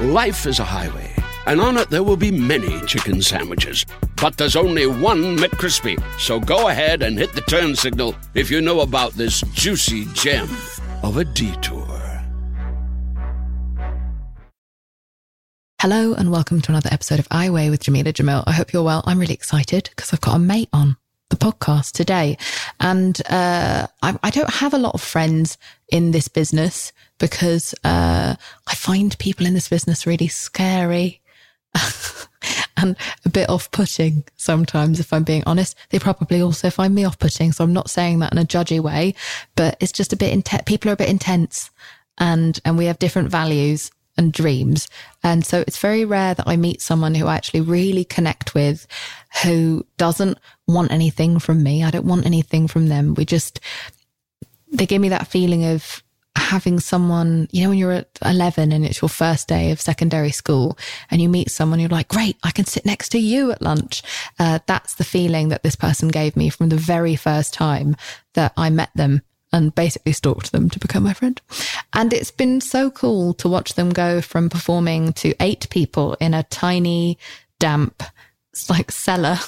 Life is a highway, and on it there will be many chicken sandwiches. But there's only one McCrispy. So go ahead and hit the turn signal if you know about this juicy gem of a detour. Hello and welcome to another episode of I Weigh with Jamila Jamil. I hope you're well. I'm really excited because I've got a mate on the podcast today. And uh, I, I, don't have a lot of friends in this business because uh, I find people in this business really scary. and a bit off putting sometimes, if I'm being honest. They probably also find me off putting. So I'm not saying that in a judgy way, but it's just a bit intense. People are a bit intense and, and we have different values and dreams. And so it's very rare that I meet someone who I actually really connect with, who doesn't want anything from me. I don't want anything from them. We just, they give me that feeling of having someone, you know, when you're at 11 and it's your first day of secondary school and you meet someone, you're like, great, I can sit next to you at lunch. Uh, that's the feeling that this person gave me from the very first time that I met them and basically stalked them to become my friend. And it's been so cool to watch them go from performing to eight people in a tiny, damp, like cellar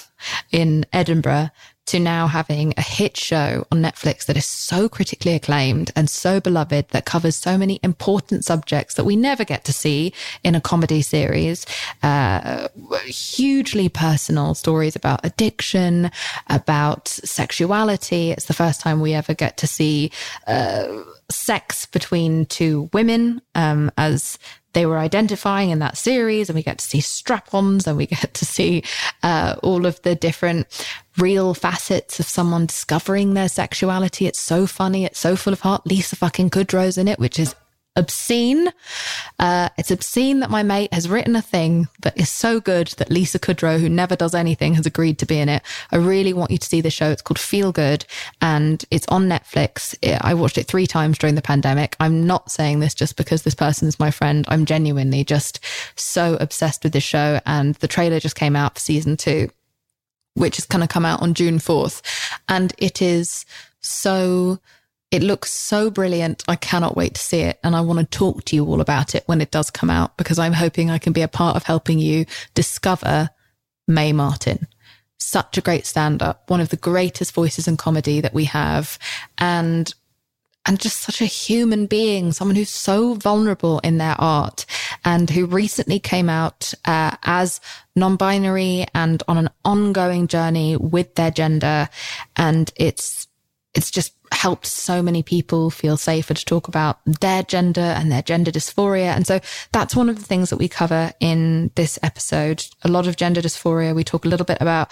in Edinburgh to now having a hit show on Netflix that is so critically acclaimed and so beloved that covers so many important subjects that we never get to see in a comedy series. Uh, hugely personal stories about addiction, about sexuality. It's the first time we ever get to see uh, sex between two women um, as they were identifying in that series. And we get to see strap ons and we get to see uh, all of the different real facets of someone discovering their sexuality. It's so funny. It's so full of heart. Lisa fucking Kudrow's in it, which is obscene. Uh, it's obscene that my mate has written a thing that is so good that Lisa Kudrow, who never does anything, has agreed to be in it. I really want you to see the show. It's called Feel Good and it's on Netflix. I watched it three times during the pandemic. I'm not saying this just because this person is my friend. I'm genuinely just so obsessed with this show. And the trailer just came out for season two, which is going to come out on June 4th. And it is so it looks so brilliant. I cannot wait to see it. And I want to talk to you all about it when it does come out because I'm hoping I can be a part of helping you discover Mae Martin. Such a great stand up, one of the greatest voices in comedy that we have. And and just such a human being, someone who's so vulnerable in their art and who recently came out uh, as non-binary and on an ongoing journey with their gender. And it's, it's just helped so many people feel safer to talk about their gender and their gender dysphoria. And so that's one of the things that we cover in this episode. A lot of gender dysphoria. We talk a little bit about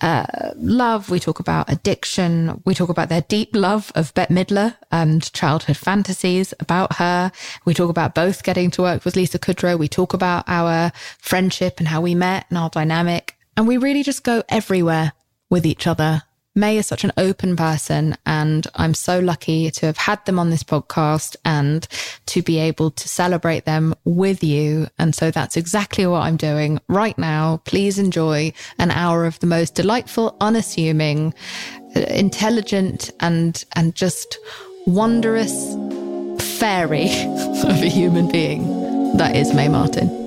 uh, love. We talk about addiction. We talk about their deep love of Bette Midler and childhood fantasies about her. We talk about both getting to work with Lisa Kudrow. We talk about our friendship and how we met and our dynamic. And we really just go everywhere with each other Mae is such an open person, and I'm so lucky to have had them on this podcast and to be able to celebrate them with you. And so that's exactly what I'm doing right now. Please enjoy an hour of the most delightful, unassuming, uh, intelligent, and and just wondrous fairy of a human being that is Mae Martin.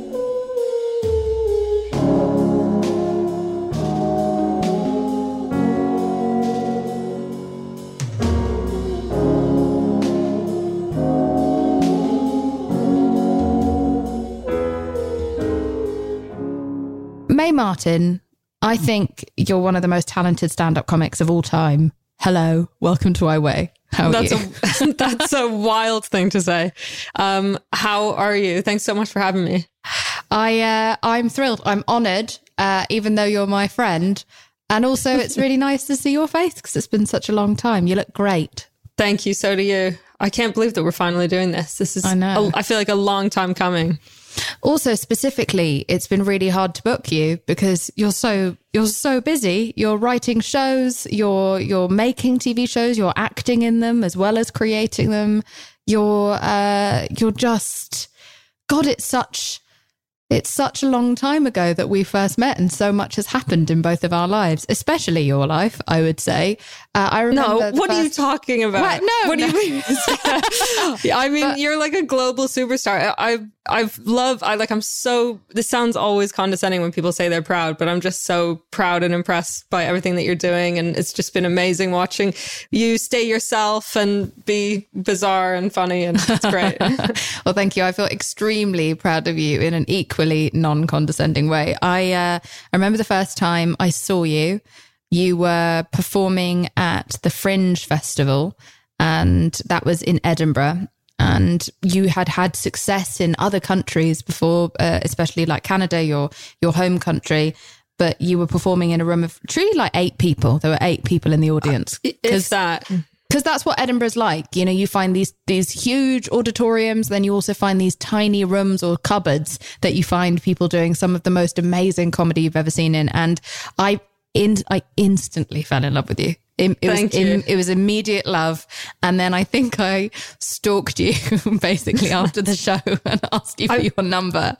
Martin, I think you're one of the most talented stand up comics of all time. Hello, welcome to I Weigh. How are that's you? A, that's a wild thing to say. Um, how are you? Thanks so much for having me. I uh, I'm thrilled. I'm honoured, uh, even though you're my friend. And also, it's really nice to see your face because it's been such a long time. You look great. Thank you. So do you. I can't believe that we're finally doing this. This is, I know. a- I feel like a long time coming. Also, specifically, it's been really hard to book you because you're so you're so busy. You're writing shows, you're you're making TV shows, you're acting in them as well as creating them. You're uh you're just God, it's such it's such a long time ago that we first met, and so much has happened in both of our lives, especially your life, I would say. Uh, I remember. No, what are you talking about? What? No, what do you mean? I mean, But- you're like a global superstar. I, I've love. I like. I'm so. This sounds always condescending when people say they're proud, but I'm just so proud and impressed by everything that you're doing, and it's just been amazing watching you stay yourself and be bizarre and funny, and it's great. well, thank you. I feel extremely proud of you in an equally non-condescending way. I uh, I remember the first time I saw you. You were performing at the Fringe Festival, and that was in Edinburgh. And you had had success in other countries before, uh, especially like Canada, your your home country. But you were performing in a room of truly like eight people. There were eight people in the audience Is that? Because that's what Edinburgh's like. You know, you find these these huge auditoriums, then you also find these tiny rooms or cupboards that you find people doing some of the most amazing comedy you've ever seen in. And I in I instantly fell in love with you. It, it Thank was you. it was immediate love, and then I think I stalked you basically after the show and asked you for your number.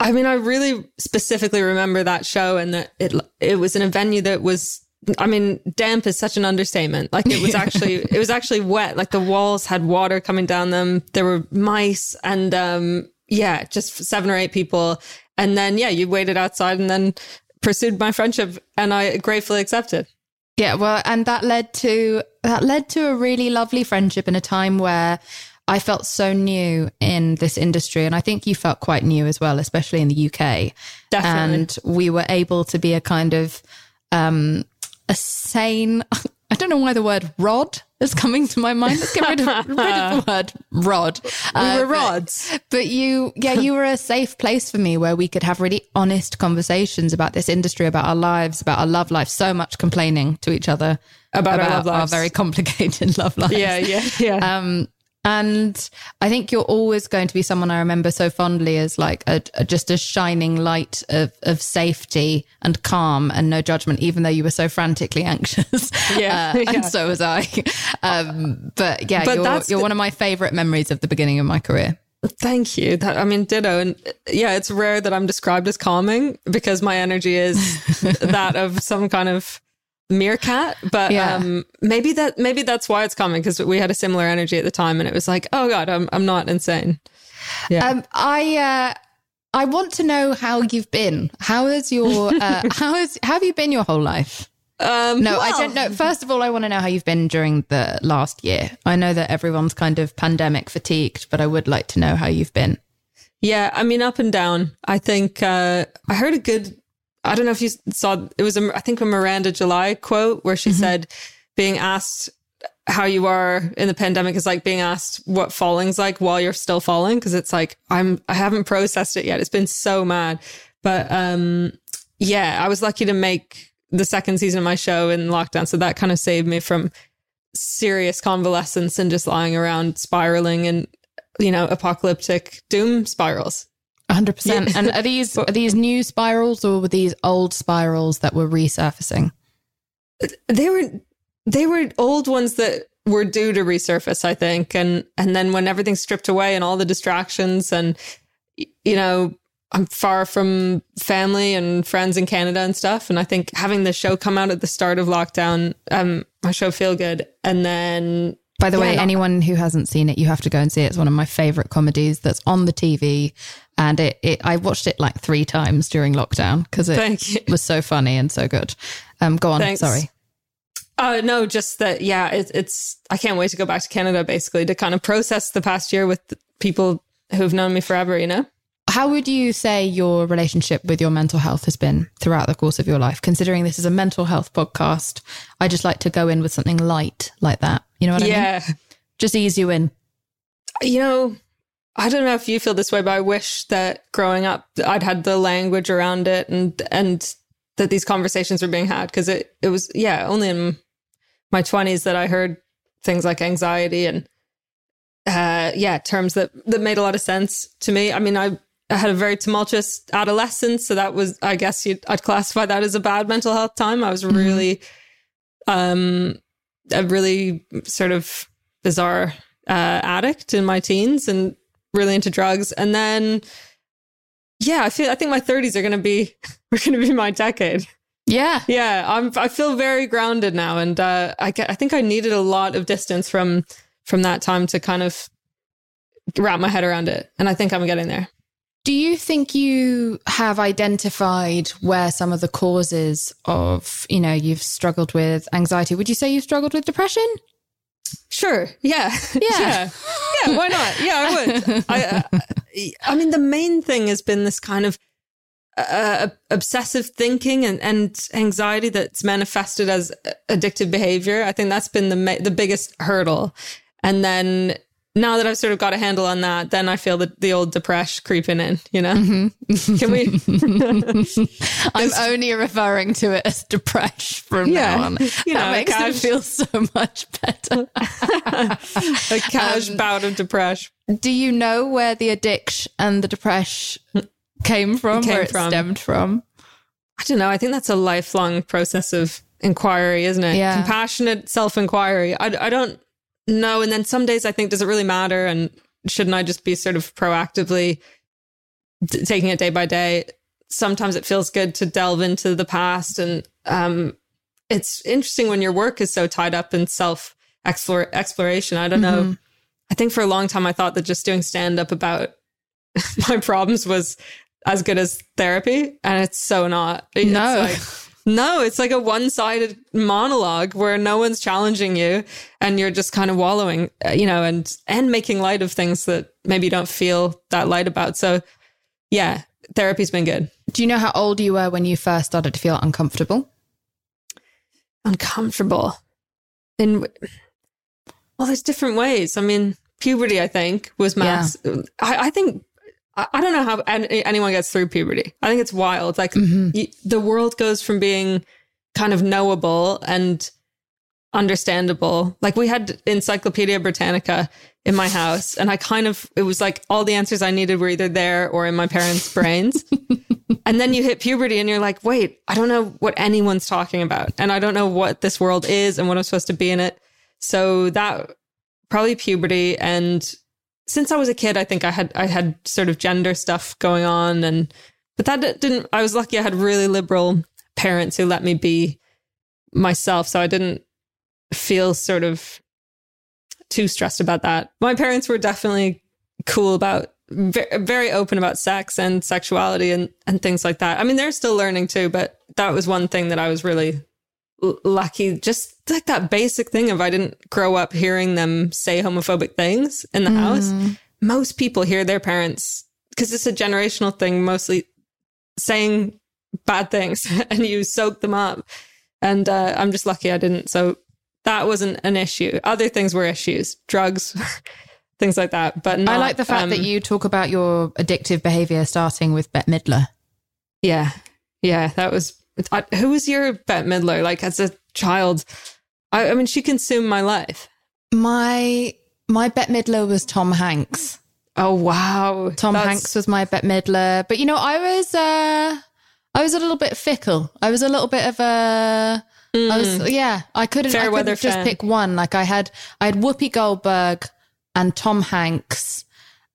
I mean, I really specifically remember that show and that it it was in a venue that was. I mean, damp is such an understatement. Like it was actually, it was actually wet. Like the walls had water coming down them. There were mice and, um, yeah, just seven or eight people. And then, yeah, you waited outside and then pursued my friendship and I gratefully accepted. Yeah, well, and that led to that led to a really lovely friendship in a time where I felt so new in this industry, and I think you felt quite new as well, especially in the UK. Definitely. And we were able to be a kind of um, a sane. I don't know why the word rod is coming to my mind. Let's get rid of, rid of the word rod. We Uh, were but- rods. but you, yeah, you were a safe place for me where we could have really honest conversations about this industry, about our lives, about our love life. So much complaining to each other About our love lives. very complicated love lives. Yeah, yeah, yeah. Um, and I think you're always going to be someone I remember so fondly as like a, a- just a shining light of, of safety and calm and no judgment, even though you were so frantically anxious. Yeah, Uh, yeah. And so was I. Um, but yeah, But you're, you're the- one of my favorite memories of the beginning of my career. Thank you. That, I mean, ditto. And yeah, it's rare that I'm described as calming because my energy is that of some kind of meerkat. But Yeah. um, maybe that maybe that's why it's calming because we had a similar energy at the time, and it was like, oh god, I'm I'm not insane. Yeah. Um, I uh, I want to know how you've been. How is your uh, how is how have you been your whole life? Um, No, I don't know. First of all, I want to know how you've been during the last year. I know that everyone's kind of pandemic fatigued, but I would like to know how you've been. Yeah, I mean, up and down. I think uh, I heard a good. I don't know if you saw. It was a, I think a Miranda July quote where she said, "Being asked how you are in the pandemic is like being asked what falling's like while you're still falling because it's like I'm I haven't processed it yet. It's been so mad, but um, yeah, I was lucky to make the second season of my show in lockdown, so that kind of saved me from serious convalescence and just lying around spiraling and you know apocalyptic doom spirals. 100%. And are these are these new spirals or were these old spirals that were resurfacing? they were they were old ones that were due to resurface i think and and then when everything's stripped away and all the distractions and you know i'm far from family and friends in canada and stuff and i think having the show come out at the start of lockdown um my show feel good and then By the Yeah, way, anyone who hasn't seen it, you have to go and see it. It's one of my favorite comedies that's on the TV. And it, it I watched it like three times during lockdown because it was so funny and so good. Um, go on. Thanks. Sorry. Uh, no, just that, yeah, it, it's, I can't wait to go back to Canada basically to kind of process the past year with people who've known me forever, you know? How would you say your relationship with your mental health has been throughout the course of your life? Considering this is a mental health podcast, I just like to go in with something light like that. You know what I mean? yeah. Just ease you in. You know, I don't know if you feel this way, but I wish that growing up I'd had the language around it and, and that these conversations were being had because it, it was, yeah, only in my 20s that I heard things like anxiety and uh, yeah, terms that that made a lot of sense to me. I mean, I, I had a very tumultuous adolescence, so that was, I guess, you'd, I'd classify that as a bad mental health time. I was really, um, a really sort of bizarre uh, addict in my teens and really into drugs, and then. Yeah, I feel. I think my 30s are going to be. We're going to be my decade. Yeah. Yeah, I'm. I feel very grounded now, and uh, I get. I think I needed a lot of distance from from that time to kind of wrap my head around it, and I think I'm getting there. Do you think you have identified where some of the causes of, you know, you've struggled with anxiety? Would you say you've struggled with depression? Sure. Yeah. Yeah. yeah. Yeah, Why not? Yeah, I would. I. Uh, I mean, the main thing has been this kind of uh, obsessive thinking and, and anxiety that's manifested as addictive behavior. I think that's been the ma- the biggest hurdle. And then now that I've sort of got a handle on that, then I feel the, the old depression creeping in, you know? Mm-hmm. Can we? I'm only referring to it as depression from Yeah. now on. You know, that makes cash- it feel so much better. a cash Um, bout of depression. Do you know where the addiction and the depression came from, Came where it from. stemmed from? I don't know. I think that's a lifelong process of inquiry, isn't it? Yeah. Compassionate self inquiry. I, I don't know. And then some days I think, does it really matter? And shouldn't I just be sort of proactively t- taking it day by day? Sometimes it feels good to delve into the past. And um, it's interesting when your work is so tied up in self exploration. I don't know. I think for a long time I thought that just doing stand up about my problems was as good as therapy, and it's so not. It's No. like- no, it's like a one-sided monologue where no one's challenging you, and you're just kind of wallowing, uh, you know, and and making light of things that maybe you don't feel that light about. So, yeah, therapy's been good. Do you know how old you were when you first started to feel uncomfortable? Uncomfortable, in well, there's different ways. I mean, puberty, I think, was max. I, I think. I don't know how an- anyone gets through puberty. I think it's wild. Like mm-hmm. y the world goes from being kind of knowable and understandable. Like we had Encyclopedia Britannica in my house, and I kind of it was like all the answers I needed were either there or in my parents' brains. and then you hit puberty, and you're like, wait, I don't know what anyone's talking about, and I don't know what this world is and what I'm supposed to be in it. So that probably puberty and since I was a kid, I think I had I had sort of gender stuff going on, and but that didn't. I was lucky; I had really liberal parents who let me be myself, so I didn't feel sort of too stressed about that. My parents were definitely cool about very open about sex and sexuality and and things like that. I mean, they're still learning too, but that was one thing that I was really lucky just like that basic thing of I didn't grow up hearing them say homophobic things in the house. Most people hear their parents because it's a generational thing, mostly saying bad things and you soak them up. And uh, I'm just lucky I didn't. So that wasn't an issue. Other things were issues, drugs, things like that. But I like the fact um, that you talk about your addictive behavior starting with Bette Midler. Yeah. Yeah. That was, I, who was your Bette Midler? Like as a child, I, I mean, she consumed my life. My my Bette Midler was Tom Hanks. Oh, wow. Tom That's- Hanks was my Bette Midler. But you know, I was uh I was a little bit fickle. I was a little bit of a I was yeah, I couldn't, Mm. Fair I couldn't just fan. pick one. Like I had I had Whoopi Goldberg and Tom Hanks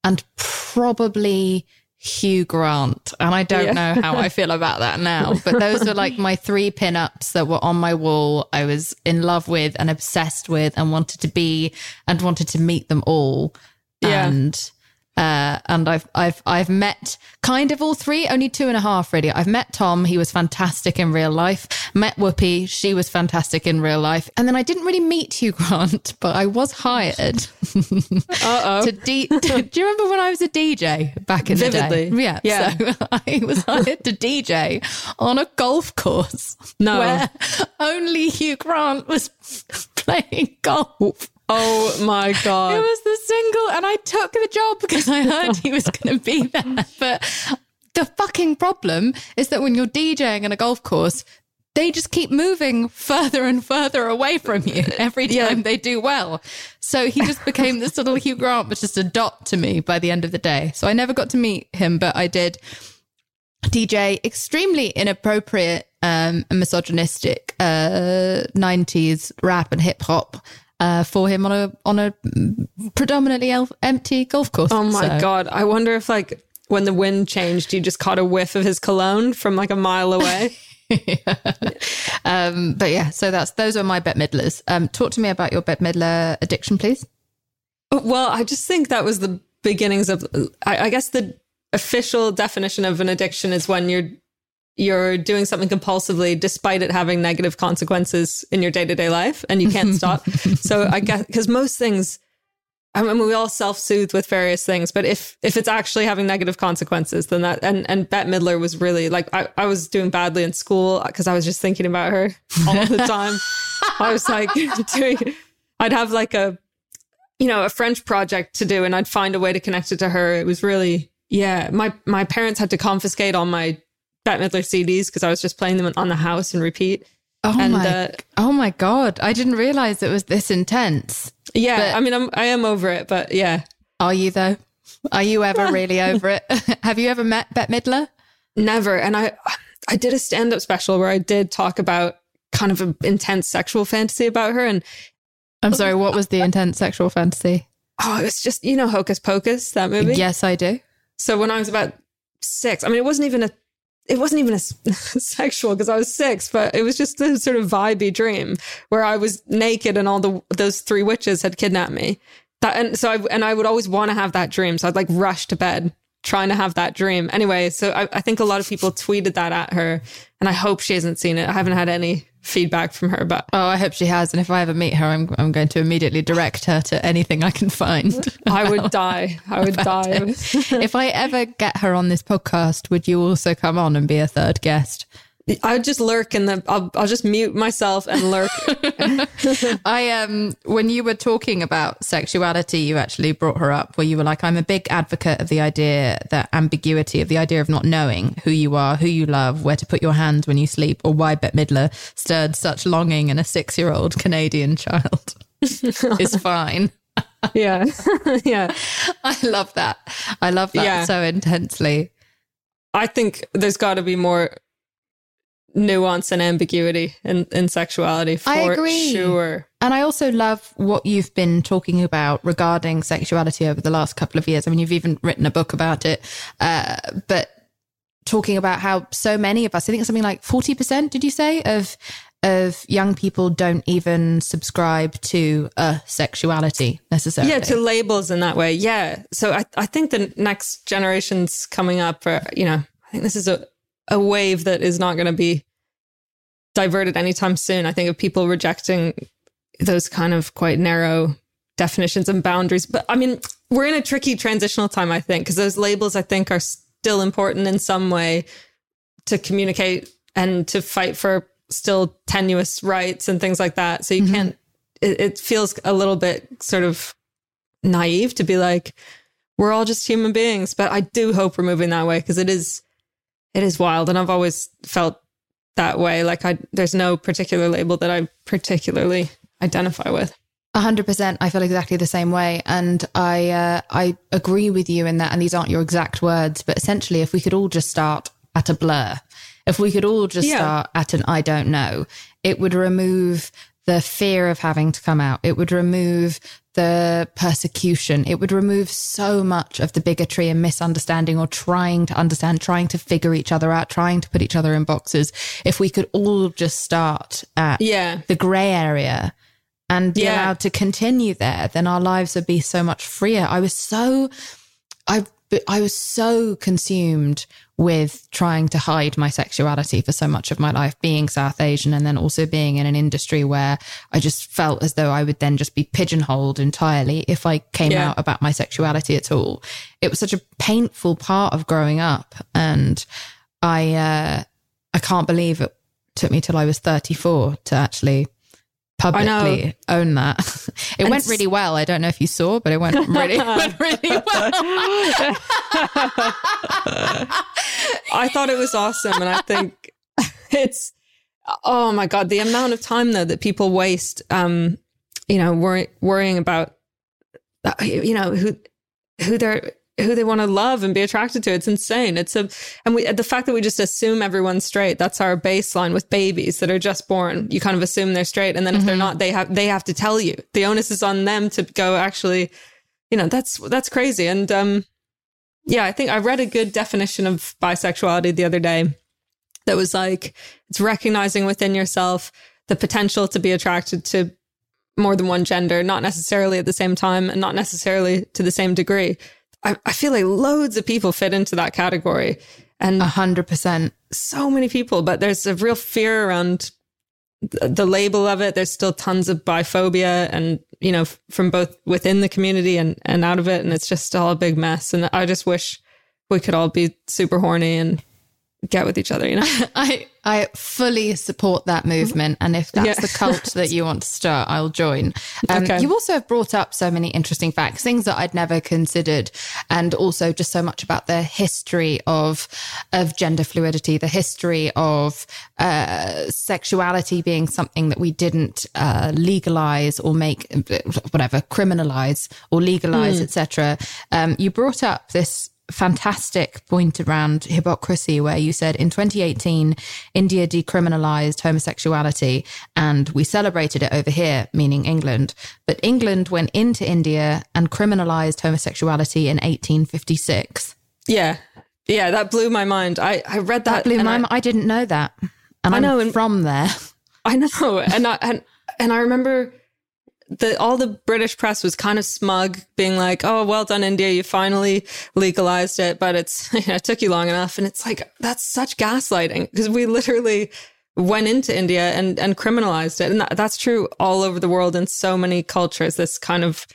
and probably Hugh Grant. And I don't Yeah. know how I feel about that now. But those were like my three pinups that were on my wall. I was in love with and obsessed with and wanted to be and wanted to meet them all. Yeah. And uh, and I've I've I've met kind of all three, only two and a half really. I've met Tom, he was fantastic in real life. Met Whoopi, she was fantastic in real life. And then I didn't really meet Hugh Grant, but I was hired Uh-oh. to D- do you remember when I was a DJ back in the day? Yeah. Yeah. So I was hired to DJ on a golf course. No. Where only Hugh Grant was playing golf. Oh my god. It was the single, and I took the job because I heard he was going to be there. But the fucking problem is that when you're DJing in a golf course, they just keep moving further and further away from you every time Yeah. they do well. So he just became this little Hugh Grant, was just a dot to me by the end of the day. So I never got to meet him, but I did DJ extremely inappropriate um, and misogynistic uh, 90s rap and hip hop uh, for him on a on a predominantly el- empty golf course. Oh my So- god! I wonder if like when the wind changed, you just caught a whiff of his cologne from like a mile away. um, but yeah, so that's those are my Bette Midlers. Um, talk to me about your Bette Midler addiction, please. well, I just think that was the beginnings of. I, I guess the official definition of an addiction is when you're you're doing something compulsively despite it having negative consequences in your day-to-day life and you can't stop so i guess because most things I mean, we all self-soothe with various things, but if if it's actually having negative consequences, then that and and Bette Midler was really like I, I was doing badly in school because I was just thinking about her all the time. I was like doing, I'd have like a, you know, a French project to do, and I'd find a way to connect it to her. It was really yeah. My my parents had to confiscate all my Bette Midler CDs because I was just playing them on the house and repeat. Oh And, my, uh, oh my god! I didn't realize it was this intense. Yeah, But- I mean, I'm I am over it, but yeah. Are you though? Are you ever really over it? Have you ever met Bette Midler? Never. And I I did a stand-up special where I did talk about kind of an intense sexual fantasy about her and I'm sorry. What was the intense sexual fantasy? oh it was just you know Hocus Pocus that movie. Yes, I do. So when I was about 6, I mean it wasn't even a it wasn't even a sexual because I was 6, but it was just a sort of vibey dream where I was naked and all the those three witches had kidnapped me. That and so I and I would always want to have that dream. So I'd like rush to bed trying to have that dream. Anyway, so I, I think a lot of people tweeted that at her, and I hope she hasn't seen it. I haven't had any feedback from her, but Oh, I hope she has. And if I ever meet her, I'm I'm going to immediately direct her to anything I can find. I would die. I would die. if I ever get her on this podcast, would you also come on and be a third guest? I would just lurk in the. I'll, I'll just mute myself and lurk. I um when you were talking about sexuality, you actually brought her up where you were like, I'm a big advocate of the idea that ambiguity of the idea of not knowing who you are, who you love, where to put your hands when you sleep, or why Bette Midler stirred such longing in a six year old Canadian child is fine. yeah, yeah. I love that. I love that Yeah. so intensely. I think there's got to be more nuance and ambiguity in, in sexuality for I agree. sure. And I also love what you've been talking about regarding sexuality over the last couple of years. I mean, you've even written a book about it, uh, but talking about how so many of us, I think it's something like 40%, did you say, of of young people don't even subscribe to a sexuality necessarily. Yeah, to labels in that way. Yeah. So I, I think the next generations coming up are, you know, I think this is a, a wave that is not going to be diverted anytime soon. I think of people rejecting those kind of quite narrow definitions and boundaries. But I mean, we're in a tricky transitional time, I think, because those labels, I think, are still important in some way to communicate and to fight for still tenuous rights and things like that. So you mm-hmm. can't, it, it feels a little bit sort of naive to be like, we're all just human beings. But I do hope we're moving that way because it is, it is wild. And I've always felt that way. Like I, there's no particular label that I particularly identify with. A hundred percent. I feel exactly the same way, and I uh, I agree with you in that. And these aren't your exact words, but essentially, if we could all just start at a blur, if we could all just Yeah. start at an I don't know, it would remove the fear of having to come out. It would remove the persecution. It would remove so much of the bigotry and misunderstanding or trying to understand, trying to figure each other out, trying to put each other in boxes. If we could all just start at Yeah. the grey area and be Yeah. allowed to continue there, then our lives would be so much freer. I was so, I, I was so consumed with trying to hide my sexuality for so much of my life, being South Asian and then also being in an industry where I just felt as though I would then just be pigeonholed entirely if I came Yeah. out about my sexuality at all. It was such a painful part of growing up. And I, uh, I can't believe it took me till I was 34 to actually publicly own that. It went really well. I don't know if you saw, but it went really, went really well. I thought it was awesome. And I think it's, Oh my God. The amount of time though that people waste, um, you know, worry, worrying about, uh, you know, who, who they're, who they want to love and be attracted to. It's insane. It's a, and we, the fact that we just assume everyone's straight, that's our baseline with babies that are just born. You kind of assume they're straight. And then if they're not, they have, they have to tell you. The onus is on them to go actually, you know, that's, that's crazy. And, um, yeah, I think I read a good definition of bisexuality the other day that was like it's recognizing within yourself the potential to be attracted to more than one gender, not necessarily at the same time and not necessarily to the same degree. I, I feel like loads of people fit into that category. And A hundred percent. so many people, but there's a real fear around the, label of it. There's still tons of biphobia and, you know, from both within the community and, and out of it. And it's just all a big mess. And I just wish we could all be super horny and get with each other, you know? I I fully support that movement, and if that's Yeah. the cult that you want to start, I'll join. Um, Okay. You also have brought up so many interesting facts, things that I'd never considered, and also just so much about the history of of gender fluidity, the history of uh, sexuality being something that we didn't uh, legalize or make whatever criminalize or legalize, etc. Um, you brought up this fantastic point around hypocrisy where you said in 2018 India decriminalized homosexuality and we celebrated it over here meaning England but England went into India and criminalized homosexuality in 1856 yeah. Yeah. That blew my mind. I, I read that. that blew my I- mind I didn't know that and I I'm know, and- from there I know, and I and and I remember the all the British press was kind of smug, being like, "Oh, well done, India, you finally legalized it, but it's you know, it took you long enough." And it's like that's such gaslighting because we literally went into India and and criminalized it, and that, that's true all over the world in so many cultures. This kind of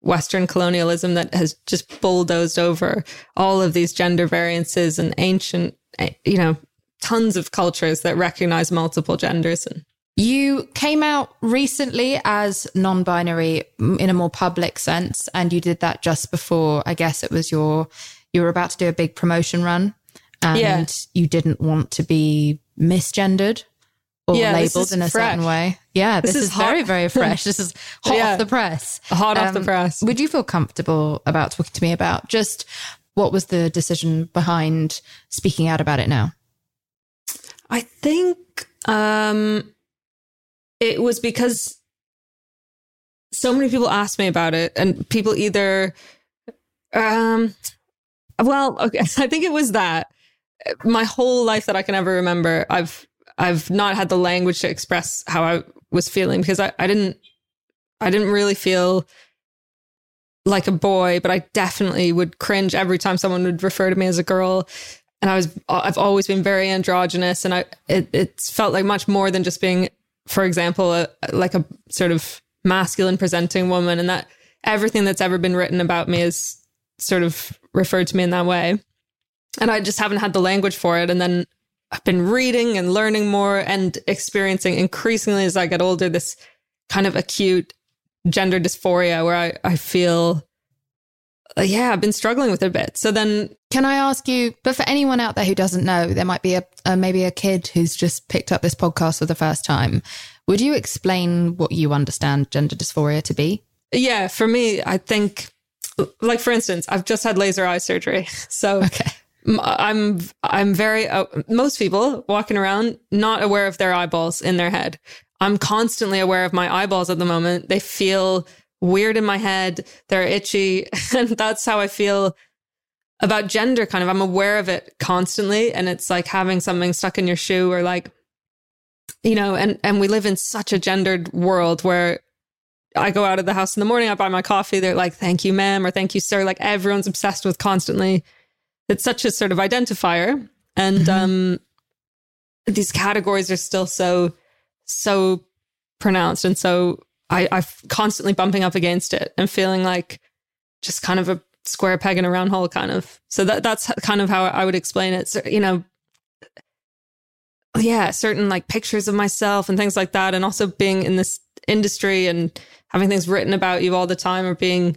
Western colonialism that has just bulldozed over all of these gender variances and ancient, eh, you know, tons of cultures that recognize multiple genders and You came out recently as non binary in a more public sense, and you did that just before, I guess it was your, you were about to do a big promotion run and Yeah. you didn't want to be misgendered or Yeah, labeled in a certain way. Yeah, this, This is, is very, very fresh. This is hot Yeah. off the press. hot off the Um, press. Would you feel comfortable about talking to me about just what was the decision behind speaking out about it now? I think um it was because so many people asked me about it and people either um well okay I think it was that my whole life that I can ever remember I've I've not had the language to express how I was feeling because I, I didn't I didn't really feel like a boy, but I definitely would cringe every time someone would refer to me as a girl. And I was, I've always been very androgynous, and I, it, it felt like much more than just being, for example, a, like a sort of masculine presenting woman, and that everything that's ever been written about me is sort of referred to me in that way. And I just haven't had the language for it. And then I've been reading and learning more and experiencing increasingly as I get older this kind of acute gender dysphoria where I, I feel, yeah, I've been struggling with it a bit. So then, Can I ask you, but for anyone out there who doesn't know, there might be a, a maybe a kid who's just picked up this podcast for the first time. Would you explain what you understand gender dysphoria to be? yeah, for me, I think, like for instance, I've just had laser eye surgery. So Okay. I'm I'm very uh, most people walking around not aware of their eyeballs in their head. I'm constantly aware of my eyeballs at the moment. They feel weird in my head. They're itchy, and that's how I feel about gender. Kind of, I'm aware of it constantly, and it's like having something stuck in your shoe, or like, you know, and and we live in such a gendered world where. I go out of the house in the morning, I buy my coffee. They're like, thank you, ma'am, or thank you, sir. Like everyone's obsessed with constantly it's such a sort of identifier and Mhm. um these categories are still so so pronounced and so I, I'm constantly bumping up against it and feeling like just kind of a square peg in a round hole kind of so that that's kind of how I would explain it so, you know yeah certain like pictures of myself and things like that and also being in this industry and having things written about you all the time or being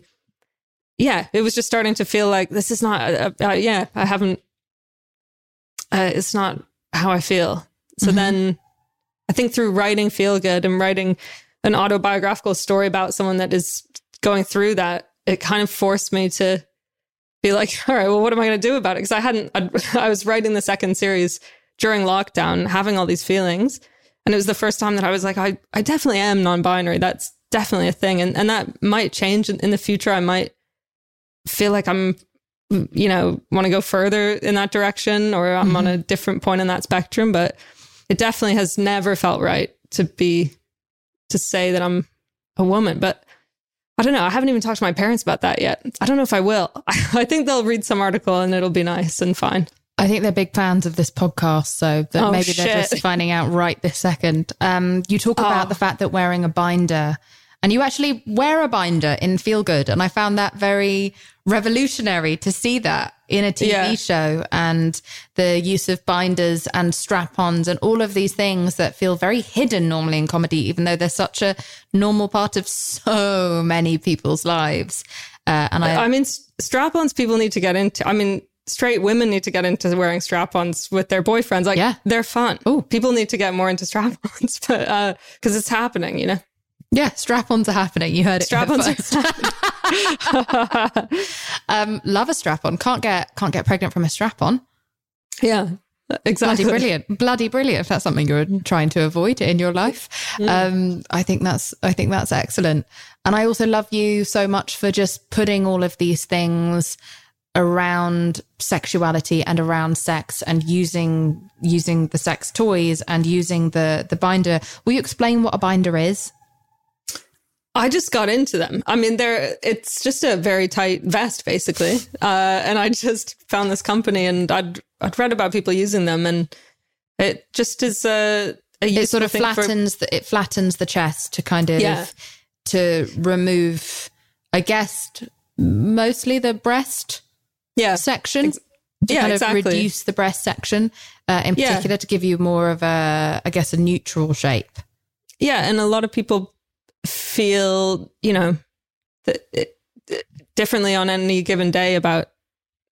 yeah, it was just starting to feel like this is not, uh, uh, yeah, I haven't, uh, it's not how I feel. So Mhm. then I think through writing Feel Good and writing an autobiographical story about someone that is going through that, it kind of forced me to be like, all right, well, what am I going to do about it? Because I hadn't, I'd, I was writing the second series during lockdown, having all these feelings. And it was the first time that I was like, I, I definitely am non binary. That's definitely a thing. And, and that might change in, in the future. I might feel like I'm, you know, want to go further in that direction or I'm mm-hmm. on a different point in that spectrum. But it definitely has never felt right to be, to say that I'm a woman. But I don't know. I haven't even talked to my parents about that yet. I don't know if I will. I think they'll read some article and it'll be nice and fine. I think they're big fans of this podcast, so that oh, maybe shit. they're just finding out right this second. Um, you talk about oh. the fact that wearing a binder, and you actually wear a binder in Feel Good, and I found that very revolutionary to see that in a TV yeah. show and the use of binders and strap-ons and all of these things that feel very hidden normally in comedy, even though they're such a normal part of so many people's lives. Uh, and I, I mean, strap-ons people need to get into. I mean, straight women need to get into wearing strap-ons with their boyfriends. Like, yeah. they're fun. Oh, people need to get more into strap-ons, but uh, because it's happening, you know. Yeah, strap-ons are happening. You heard it. Strap-ons. um, love a strap-on. Can't get can't get pregnant from a strap-on. Yeah, exactly. Bloody brilliant. Bloody brilliant. If that's something you're trying to avoid in your life, um, I think that's I think that's excellent. And I also love you so much for just putting all of these things around sexuality and around sex and using using the sex toys and using the the binder. Will you explain what a binder is? I just got into them. I mean, they're it's just a very tight vest, basically. Uh, and I just found this company, and I'd I'd read about people using them, and it just is a, a it sort of flattens for, the, it flattens the chest to kind of yeah. to remove, I guess, mostly the breast yeah. section. Ex- to yeah, kind exactly. of reduce the breast section uh, in particular yeah. to give you more of a, I guess, a neutral shape. Yeah, and a lot of people feel, you know, differently on any given day about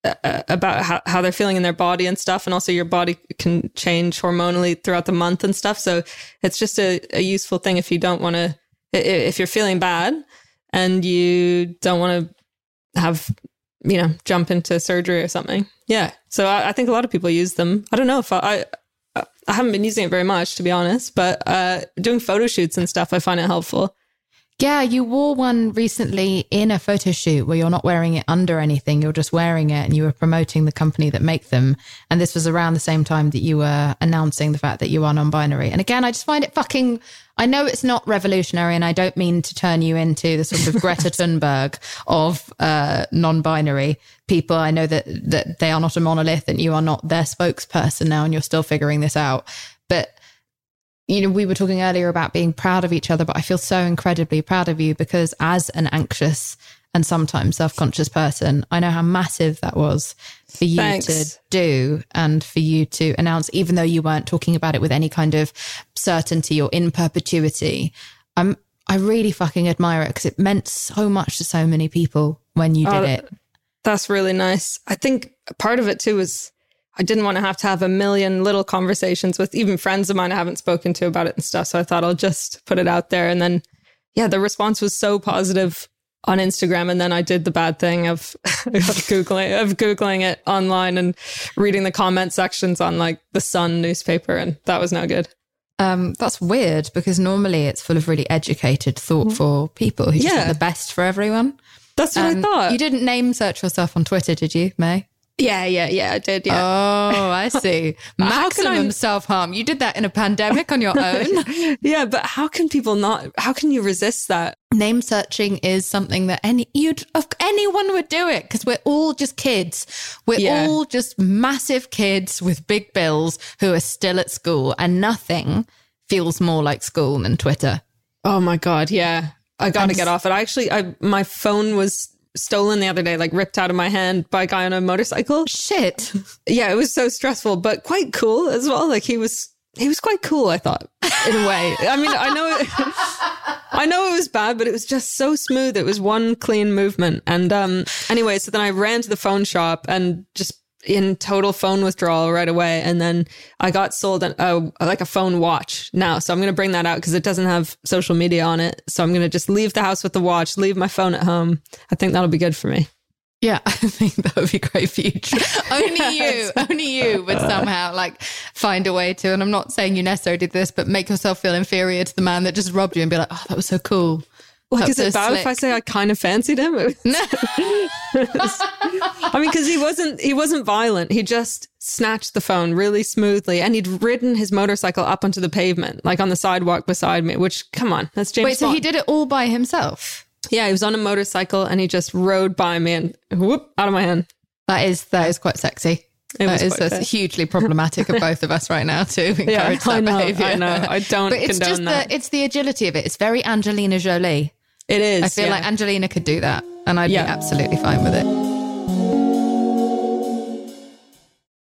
uh, uh, about how, how they're feeling in their body and stuff and also your body can change hormonally throughout the month and stuff so it's just a, a useful thing if you don't want to if you're feeling bad and you don't want to have you know, jump into surgery or something. Yeah. So I, I, think a lot of people use them. I don't know if I, I, I haven't been using it very much to be honest, but uh, doing photo shoots and stuff, I find it helpful. Yeah, you wore one recently in a photo shoot where you're not wearing it under anything. You're just wearing it and you were promoting the company that make them. And this was around the same time that you were announcing the fact that you are non binary. And again, I just find it fucking, I know it's not revolutionary and I don't mean to turn you into the sort of Greta Thunberg of uh, non binary people. I know that, that they are not a monolith and you are not their spokesperson now and you're still figuring this out. You know, we were talking earlier about being proud of each other, but I feel so incredibly proud of you because as an anxious and sometimes self conscious person, I know how massive that was for you Thanks. to do and for you to announce, even though you weren't talking about it with any kind of certainty or in perpetuity. I'm, I really fucking admire it because it meant so much to so many people when you oh, did oh, it. That's really nice. I think part of it too was I didn't want to have to have a million little conversations with even friends of mine I haven't spoken to about it and stuff. So I thought I'll just put it out there. And then, yeah, the response was so positive on Instagram. And then I did the bad thing of, of Googling, of Googling it online and reading the comment sections on like the Sun newspaper. And that was no good. Um, that's weird because normally it's full of really educated, thoughtful people who yeah. want the best for everyone. That's what um, I thought. You didn't name search yourself on Twitter, did you, Mae? Yeah, yeah, yeah, I did. Yeah. Oh, I see. Maximum self harm. You did that in a pandemic on your own. yeah, but how can people not? How can you resist that? Name searching is something that any you'd anyone would do it because we're all just kids. We're yeah. all just massive kids with big bills who are still at school, and nothing feels more like school than Twitter. Oh my god, yeah. I got to get off it. I actually, I my phone was stolen the other day, like ripped out of my hand by a guy on a motorcycle. Shit. Yeah, it was so stressful, but quite cool as well. Like he was he was quite cool, I thought, in a way. I mean, I know it, I know it was bad, but it was just so smooth. It was one clean movement. And um anyway, so then I ran to the phone shop and just in total phone withdrawal right away. And then I got sold an, a, like a phone watch now. So I'm going to bring that out because it doesn't have social media on it. So I'm going to just leave the house with the watch, leave my phone at home. I think that'll be good for me. Yeah, I think that would be great for you. only you, only you would somehow like find a way to. And I'm not saying you necessarily did this, but make yourself feel inferior to the man that just robbed you and be like, oh, that was so cool. Like, is it bad slick. if I say I kind of fancied him? No. I mean, because he wasn't he wasn't violent. He just snatched the phone really smoothly, and he'd ridden his motorcycle up onto the pavement, like on the sidewalk beside me. Which, come on, that's James. Wait, Bond. so he did it all by himself? Yeah, he was on a motorcycle and he just rode by me and whoop out of my hand. That is that is quite sexy. It that is that's hugely problematic of both of us right now to encourage yeah, that I know, behavior. I know. I don't. But it's just that. the it's the agility of it. It's very Angelina Jolie. It is. I feel yeah. like Angelina could do that, and I'd yeah. be absolutely fine with it.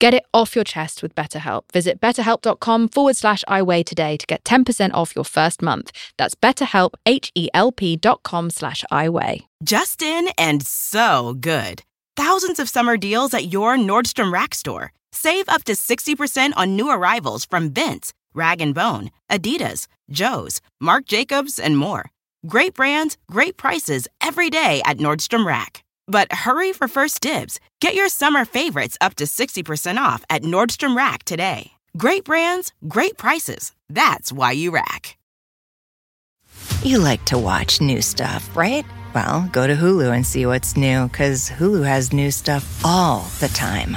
Get it off your chest with BetterHelp. Visit betterhelp.com forward slash iWeigh today to get 10% off your first month. That's betterhelp, H-E-L-P dot com slash iWeigh. Justin and so good. Thousands of summer deals at your Nordstrom Rack store. Save up to 60% on new arrivals from Vince, Rag & Bone, Adidas, Joe's, Marc Jacobs, and more. Great brands, great prices every day at Nordstrom Rack. But hurry for first dibs. Get your summer favorites up to 60% off at Nordstrom Rack today. Great brands, great prices. That's why you rack. You like to watch new stuff, right? Well, go to Hulu and see what's new, because Hulu has new stuff all the time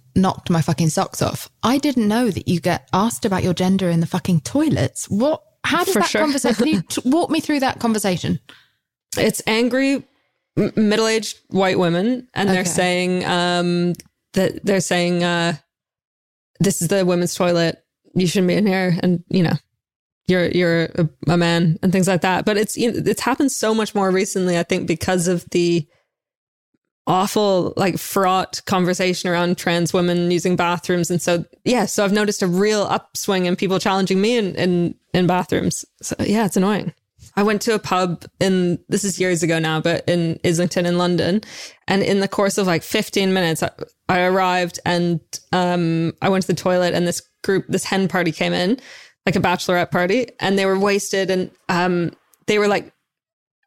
knocked my fucking socks off. I didn't know that you get asked about your gender in the fucking toilets. What? How does For that sure. conversation? Can you t- walk me through that conversation? It's angry m- middle-aged white women, and they're saying um, that they're saying uh, this is the women's toilet. You shouldn't be in here, and you know. You're you're a, a man and things like that, but it's you know, it's happened so much more recently. I think because of the awful like fraught conversation around trans women using bathrooms. And so yeah so i've noticed a real upswing in people challenging me in in, in bathrooms. So yeah it's annoying. I went to a pub in this is years ago now but in islington in london. And in the course of like 15 minutes i, I arrived and um i went to the toilet and this group this hen party came in like a bachelorette party. And they were wasted and um they were like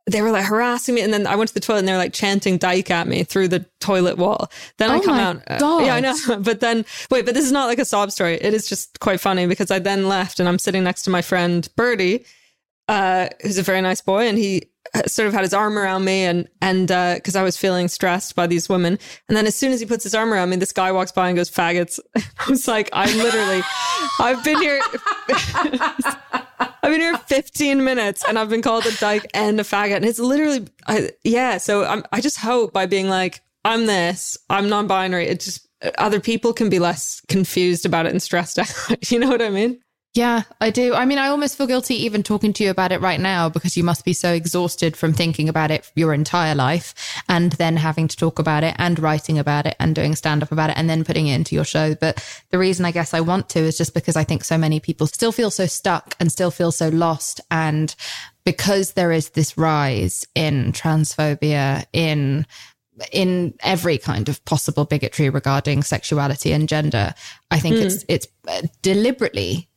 they were like harassing me, and then I went to the toilet, and they were like chanting "dyke" at me through the toilet wall. Then I Oh come my out, uh, yeah, I know. But then, wait, but this is not like a sob story. It is just quite funny because I then left, and I'm sitting next to my friend Birdie, uh, who's a very nice boy, and he uh, sort of had his arm around me and and because uh, I was feeling stressed by these women. And then as soon as he puts his arm around me, this guy walks by and goes, "Faggots." I was like, I literally, I've been here, I've been here 15 minutes and I've been called a dyke and a faggot, and it's literally, I, yeah. So I'm, I just hope by being like, I'm this, I'm non-binary. It just other people can be less confused about it and stressed out. you know what I mean? Yeah, I do. I mean, I almost feel guilty even talking to you about it right now because you must be so exhausted from thinking about it your entire life and then having to talk about it and writing about it and doing stand up about it and then putting it into your show. But the reason I guess I want to is just because I think so many people still feel so stuck and still feel so lost. And because there is this rise in transphobia, in in every kind of possible bigotry regarding sexuality and gender, I think mm. it's it's deliberately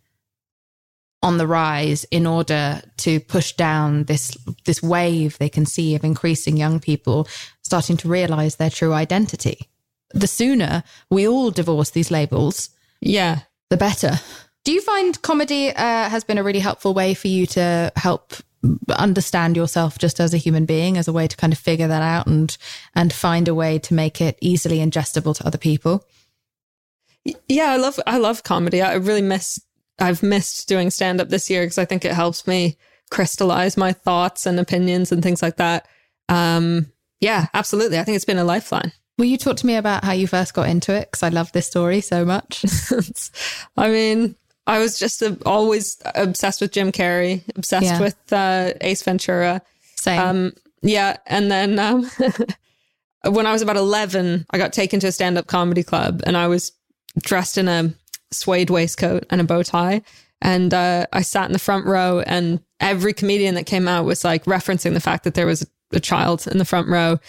on the rise in order to push down this this wave they can see of increasing young people starting to realize their true identity. The sooner we all divorce these labels, yeah, the better. Do you find comedy uh, has been a really helpful way for you to help understand yourself just as a human being, as a way to kind of figure that out and and find a way to make it easily ingestible to other people? Yeah, I love I love comedy. I really miss I've missed doing stand up this year because I think it helps me crystallize my thoughts and opinions and things like that. Um, yeah, absolutely. I think it's been a lifeline. Will you talk to me about how you first got into it? Because I love this story so much. I mean, I was just a, always obsessed with Jim Carrey, obsessed yeah. with uh, Ace Ventura. Same. Um, yeah. And then um, when I was about 11, I got taken to a stand up comedy club and I was dressed in a suede waistcoat and a bow tie. And uh, I sat in the front row, and every comedian that came out was like referencing the fact that there was a child in the front row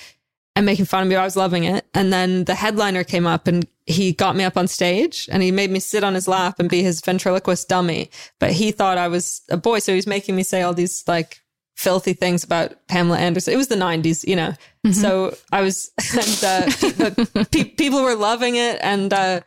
and making fun of me. I was loving it. And then the headliner came up and he got me up on stage and he made me sit on his lap and be his ventriloquist dummy. But he thought I was a boy. So he was making me say all these like filthy things about Pamela Anderson. It was the 90s, you know. Mm-hmm. So I was, and uh, pe- people were loving it. And uh,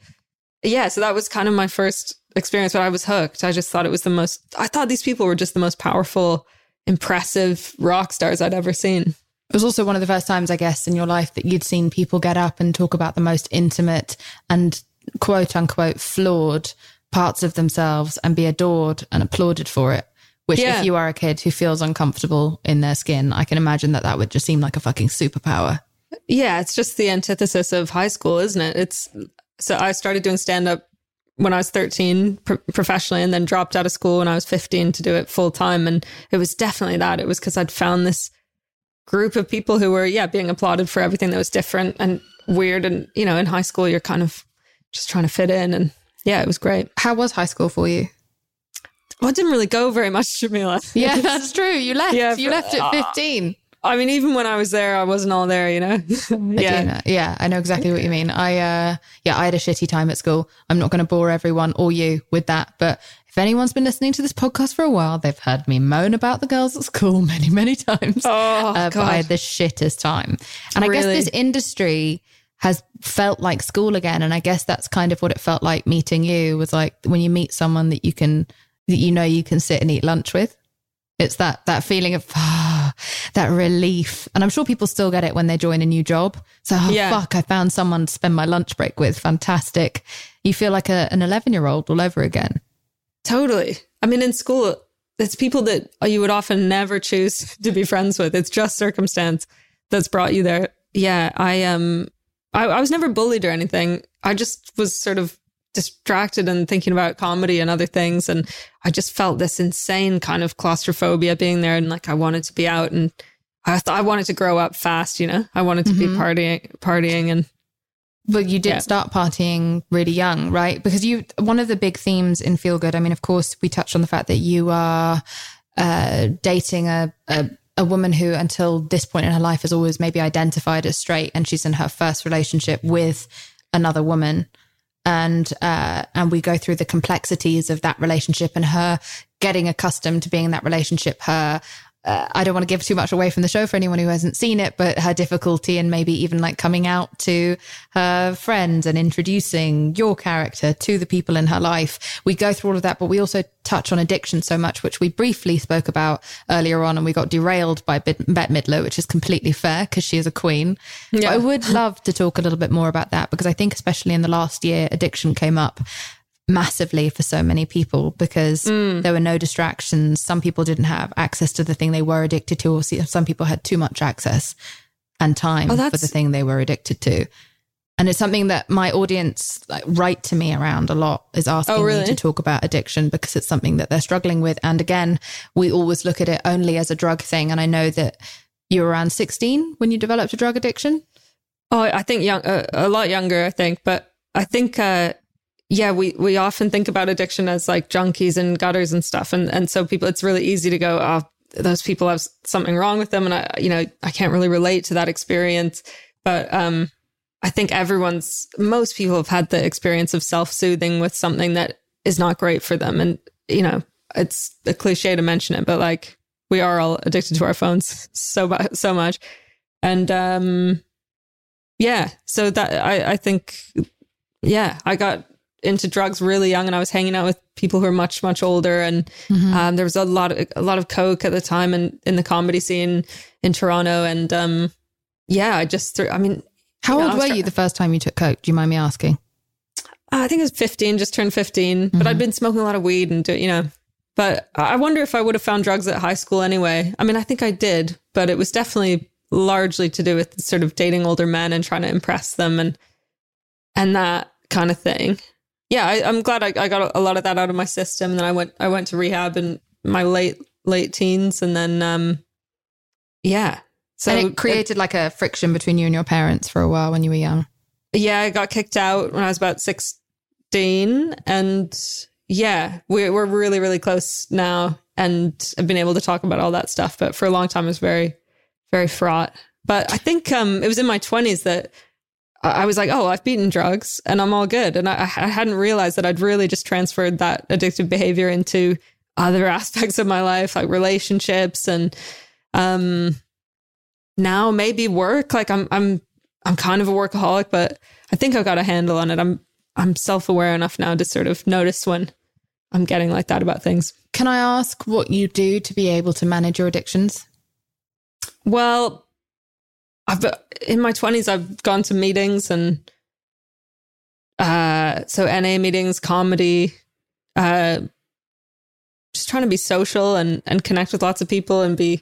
yeah, so that was kind of my first experience, but I was hooked. I just thought it was the most, I thought these people were just the most powerful, impressive rock stars I'd ever seen. It was also one of the first times, I guess, in your life that you'd seen people get up and talk about the most intimate and quote unquote flawed parts of themselves and be adored and applauded for it. Which, yeah. if you are a kid who feels uncomfortable in their skin, I can imagine that that would just seem like a fucking superpower. Yeah, it's just the antithesis of high school, isn't it? It's so I started doing stand up when I was 13 pro- professionally and then dropped out of school when I was 15 to do it full time. And it was definitely that. It was because I'd found this group of people who were, yeah, being applauded for everything that was different and weird. And, you know, in high school, you're kind of just trying to fit in. And yeah, it was great. How was high school for you? Well, it didn't really go very much, Jamila. Yeah, that's true. You left. Yeah, you left at uh, 15. I mean, even when I was there, I wasn't all there, you know? yeah. I yeah, I know exactly what you mean. I, uh, yeah, I had a shitty time at school. I'm not going to bore everyone or you with that. But if anyone's been listening to this podcast for a while, they've heard me moan about the girls at school many, many times. Oh, uh, but I had the shittest time. And really? I guess this industry has felt like school again. And I guess that's kind of what it felt like meeting you was like when you meet someone that you can, that you know you can sit and eat lunch with. It's that, that feeling of, that relief. And I'm sure people still get it when they join a new job. So, oh, yeah. fuck, I found someone to spend my lunch break with. Fantastic. You feel like a, an 11 year old all over again. Totally. I mean, in school, it's people that you would often never choose to be friends with. It's just circumstance that's brought you there. Yeah. I, um, I, I was never bullied or anything. I just was sort of distracted and thinking about comedy and other things. And I just felt this insane kind of claustrophobia being there. And like, I wanted to be out and I thought I wanted to grow up fast, you know, I wanted to mm-hmm. be partying, partying and. But you did yeah. start partying really young, right? Because you, one of the big themes in Feel Good, I mean, of course, we touched on the fact that you are uh, dating a, a a woman who until this point in her life has always maybe identified as straight and she's in her first relationship with another woman and uh, and we go through the complexities of that relationship and her getting accustomed to being in that relationship, her uh, I don't want to give too much away from the show for anyone who hasn't seen it, but her difficulty and maybe even like coming out to her friends and introducing your character to the people in her life. We go through all of that, but we also touch on addiction so much, which we briefly spoke about earlier on, and we got derailed by Bette Midler, which is completely fair because she is a queen. Yeah. But I would love to talk a little bit more about that because I think, especially in the last year, addiction came up massively for so many people because mm. there were no distractions. Some people didn't have access to the thing they were addicted to, or some people had too much access and time oh, for the thing they were addicted to. And it's something that my audience like, write to me around a lot is asking oh, really? me to talk about addiction because it's something that they're struggling with. And again, we always look at it only as a drug thing. And I know that you were around 16 when you developed a drug addiction. Oh, I think young, uh, a lot younger, I think. But I think uh, yeah, we, we often think about addiction as like junkies and gutters and stuff. And, and so people, it's really easy to go, oh, those people have something wrong with them. And I, you know, I can't really relate to that experience. But, um, I think everyone's, most people have had the experience of self soothing with something that is not great for them. And, you know, it's a cliche to mention it, but like we are all addicted to our phones so, so much. And, um, yeah, so that I, I think, yeah, I got into drugs really young and I was hanging out with people who are much, much older. And mm-hmm. um, there was a lot of, a lot of coke at the time and in the comedy scene in Toronto. And um, yeah, I just, threw, I mean, how you know, old were you the first time you took coke? Do you mind me asking? I think it was 15, just turned 15, mm-hmm. but I'd been smoking a lot of weed and, do, you know, but I wonder if I would have found drugs at high school anyway. I mean, I think I did, but it was definitely largely to do with sort of dating older men and trying to impress them and, and that kind of thing yeah, I, am glad I, I, got a lot of that out of my system. And then I went I went to rehab in my late late teens, and then um, yeah. So and it created it, like a friction between you and your parents for a while when you were young. Yeah, I got kicked out when I was about sixteen, and yeah, we're we're really really close now, and I've been able to talk about all that stuff. But for a long time, it was very very fraught. But I think um, it was in my twenties that I was like, oh, I've beaten drugs and I'm all good. And I, I, hadn't realized that I'd really just transferred that addictive behavior into other aspects of my life, like relationships and um now maybe work. Like I'm I'm I'm kind of a workaholic, but I think I've got a handle on it. I'm I'm self-aware enough now to sort of notice when I'm getting like that about things. Can I ask what you do to be able to manage your addictions? Well, I've in my twenties, I've gone to meetings and uh, so NA meetings, comedy, uh, just trying to be social and and connect with lots of people and be,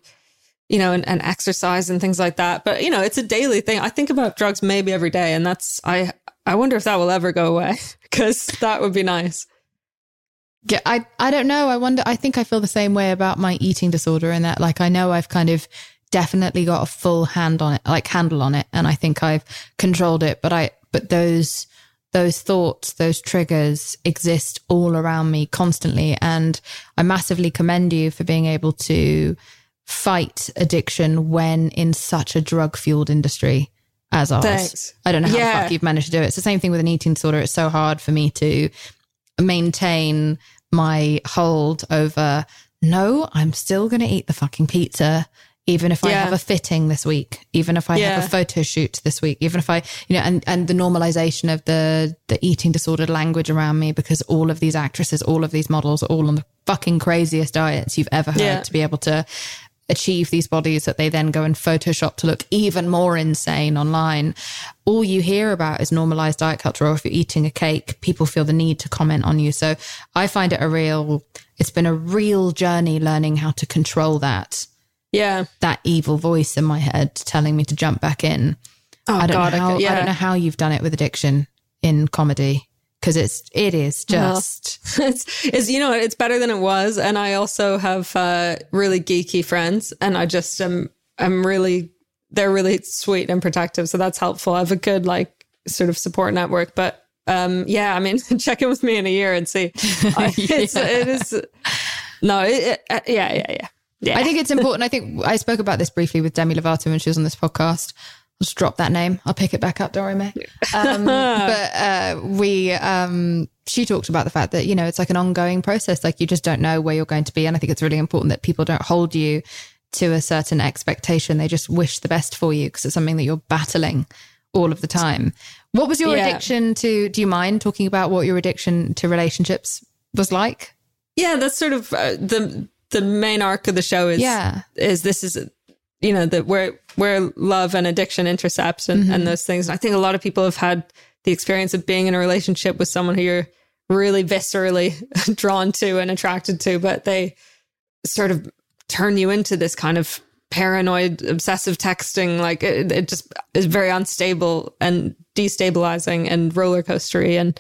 you know, and, and exercise and things like that. But you know, it's a daily thing. I think about drugs maybe every day, and that's I I wonder if that will ever go away because that would be nice. Yeah, I I don't know. I wonder. I think I feel the same way about my eating disorder, and that like I know I've kind of definitely got a full hand on it, like handle on it. And I think I've controlled it, but I, but those, those thoughts, those triggers exist all around me constantly. And I massively commend you for being able to fight addiction when in such a drug fueled industry as ours. Thanks. I don't know how yeah. the fuck you've managed to do it. It's the same thing with an eating disorder. It's so hard for me to maintain my hold over no, I'm still going to eat the fucking pizza even if I have a fitting this week, even if I yeah. have a photo shoot this week, even if I, you know, and, and the normalization of the, the eating disordered language around me because all of these actresses, all of these models are all on the fucking craziest diets you've ever heard yeah. to be able to achieve these bodies that they then go and Photoshop to look even more insane online. All you hear about is normalized diet culture, or if you're eating a cake, people feel the need to comment on you. So I find it a real, it's been a real journey learning how to control that yeah. That evil voice in my head telling me to jump back in. Oh, I don't God, know how, I, yeah. I don't know how you've done it with addiction in comedy because it's it is just well, it's, it's you know it's better than it was and i also have uh, really geeky friends and i just am i'm really they're really sweet and protective so that's helpful i have a good like sort of support network but um yeah i mean check in with me in a year and see it's, yeah. it is no it, it, uh, yeah yeah yeah yeah. I think it's important. I think I spoke about this briefly with Demi Lovato when she was on this podcast. I'll just drop that name. I'll pick it back up. Don't worry, Mae. Um, but uh, we, um, she talked about the fact that you know it's like an ongoing process. Like you just don't know where you're going to be, and I think it's really important that people don't hold you to a certain expectation. They just wish the best for you because it's something that you're battling all of the time. What was your Yeah. addiction to? Do you mind talking about what your addiction to relationships was like? Yeah, that's sort of uh, the the main arc of the show is Yeah. is this is you know that where where love and addiction intercept and, and those things. And I think a lot of people have had the experience of being in a relationship with someone who you're really viscerally drawn to and attracted to, but they sort of turn you into this kind of paranoid, obsessive texting. Like it, it just is very unstable and destabilizing and roller coastery. And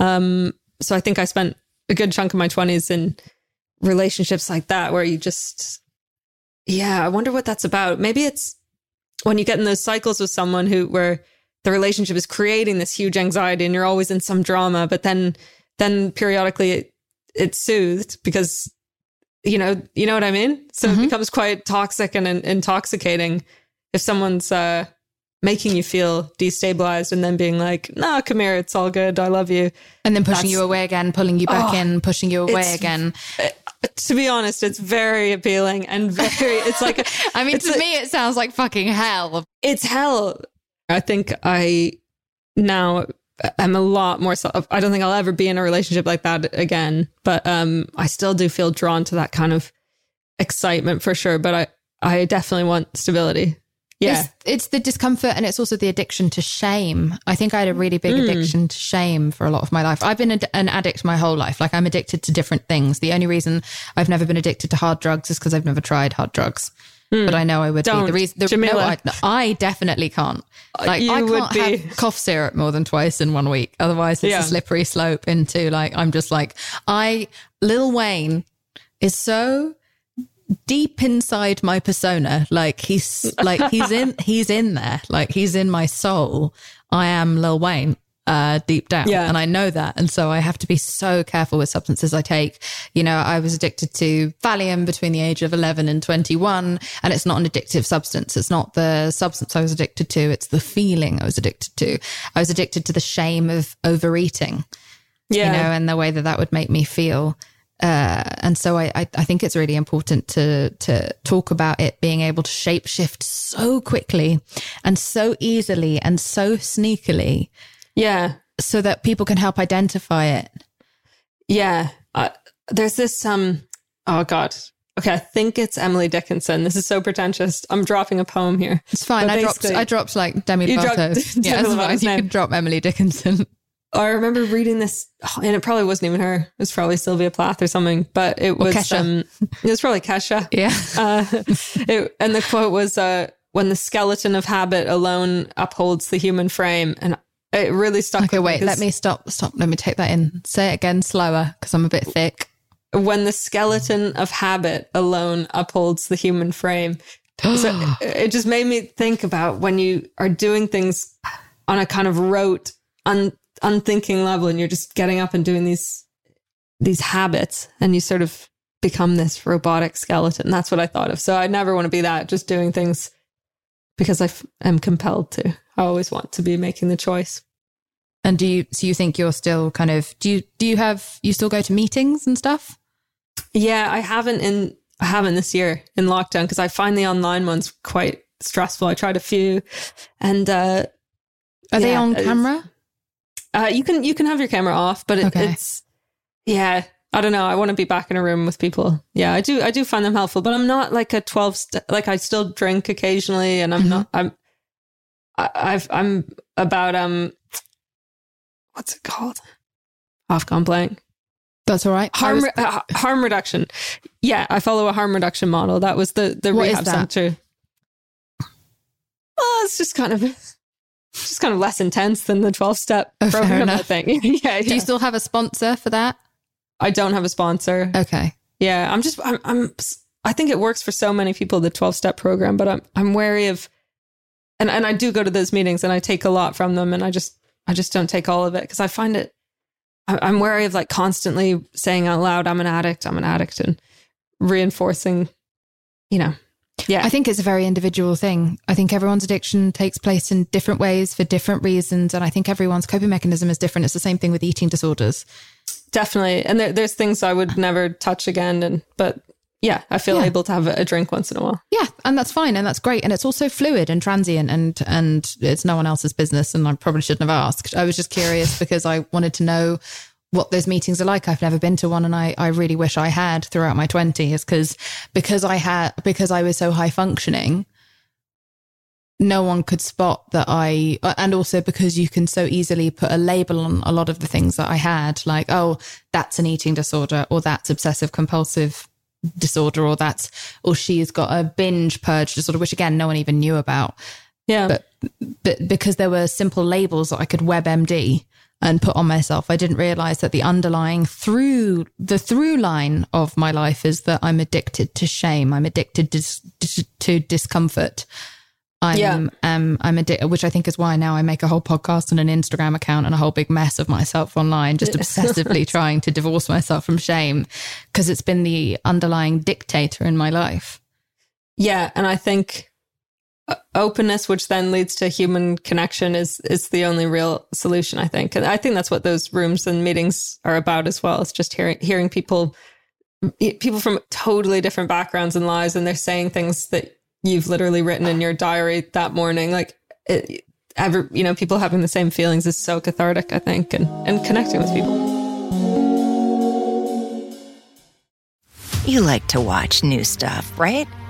um, so I think I spent a good chunk of my twenties in relationships like that, where you just, yeah, I wonder what that's about. Maybe it's when you get in those cycles with someone who where the relationship is creating this huge anxiety and you're always in some drama, but then then periodically it, it's soothed because you know you know what I mean. So it becomes quite toxic and, in- intoxicating if someone's uh, making you feel destabilized and then being like, "No, come here, it's all good, I love you." And then pushing That's- you away again, pulling you back Oh, in, pushing you away again. To be honest, it's very appealing and very. It's like I mean, to a- me, it sounds like fucking hell. it's hell. I think I now am a lot more self. I don't think I'll ever be in a relationship like that again, but um, I still do feel drawn to that kind of excitement for sure. But I, I definitely want stability. Yeah. It's, it's the discomfort and it's also the addiction to shame. I think I had a really big hmm. addiction to shame for a lot of my life. I've been an addict my whole life. Like I'm addicted to different things. The only reason I've never been addicted to hard drugs is because I've never tried hard drugs. Hmm. But I know I would be. Don't, The reason, the, no. I, I definitely can't. Uh, like you I would can't be. have cough syrup more than twice in one week. Otherwise, it's Yeah. a slippery slope into like I'm just like I. Lil Wayne is so deep inside my persona like he's like he's in he's in there like he's in my soul i am lil wayne uh deep down Yeah. and i know that and so i have to be so careful with substances i take you know i was addicted to valium between the age of 11 and 21 and it's not an addictive substance it's not the substance i was addicted to it's the feeling i was addicted to i was addicted to the shame of overeating yeah. you know, and the way that that would make me feel. Uh, and so I, I, I think it's really important to to talk about it being able to shapeshift so quickly and so easily and so sneakily, yeah. so that people can help identify it. Yeah. Uh, there's this, um, oh God. Okay. I think it's Emily Dickinson. This is so pretentious. I'm dropping a poem here. It's fine. I dropped I dropped like Demi Lovato. Demi yeah, fine. Lovato's You can drop Emily Dickinson. I remember reading this, oh, and it probably wasn't even her. It was probably Sylvia Plath or something, but it was Kesha. um, it was probably Kesha. Yeah. Uh, it, and the quote was, uh, "When the skeleton of habit alone upholds the human frame," and it really stuck. Okay, wait. Let 'cause me stop. Stop. Let me take that in. Say it again slower because I'm a bit thick. When the skeleton of habit alone upholds the human frame, so it, it just made me think about when you are doing things on a kind of rote, un, unthinking level, and you're just getting up and doing these these habits, and you sort of become this robotic skeleton. That's what I thought of. So I never want to be that. Just doing things because I f- am compelled to. I always want to be making the choice. And do you? So you think you're still kind of? Do you? Do you have? You still go to meetings and stuff? Yeah, I haven't in I haven't this year in lockdown because I find the online ones quite stressful. I tried a few, and uh, Are they on camera? Uh, you can you can have your camera off, but it, Okay. it's yeah. I don't know. I want to be back in a room with people. Yeah, I do. I do find them helpful, but I'm not like a twelve. St- like I still drink occasionally, and I'm not. I'm. I, I've. I'm about um. What's it called? I've gone blank. That's all right. Harm was- uh, harm reduction. Yeah, I follow a harm reduction model. That was the the What rehab center. Well, it's just kind of just kind of less intense than the twelve step Oh, program. I think. yeah, do yeah. you still have a sponsor for that? I don't have a sponsor. Okay. Yeah, I'm just I'm, I'm I think it works for so many people the 12 step program, but I'm I'm wary of and and I do go to those meetings and I take a lot from them and I just I just don't take all of it because I find it I- I'm wary of like constantly saying out loud I'm an addict, I'm an addict and reinforcing you know. Yeah. I think it's a very individual thing. I think everyone's addiction takes place in different ways for different reasons. And I think everyone's coping mechanism is different. It's the same thing with eating disorders. definitely and there, there's things i would never touch again and but yeah, I feel Yeah. able to have a, a drink once in a while. Yeah, and that's fine, and that's great, and it's also fluid and transient, and and it's no one else's business. And I probably shouldn't have asked. I was just curious because I wanted to know what those meetings are like. I've never been to one, and I I really wish I had throughout my twenties because because I had because I was so high functioning. No one could spot that I, uh, and also because you can so easily put a label on a lot of the things that I had, like, oh, that's an eating disorder, or that's obsessive compulsive disorder or that's or she's got a binge purge disorder which again no one even knew about Yeah. but but because there were simple labels that I could WebMD and put on myself I didn't realize that the underlying through the through line of my life is that I'm addicted to shame I'm addicted to, to, to discomfort I'm Yeah. um I'm addicted, which I think is why now I make a whole podcast and an Instagram account and a whole big mess of myself online, just obsessively trying to divorce myself from shame because it's been the underlying dictator in my life. Yeah, and I think openness, which then leads to human connection, is is the only real solution. I think, and I think that's what those rooms and meetings are about as well. It's just hearing hearing people people from totally different backgrounds and lives, and they're saying things that you've literally written in your diary that morning. Like, it, ever you know, people having the same feelings is so cathartic. I think, and and connecting with people. You like to watch new stuff, right?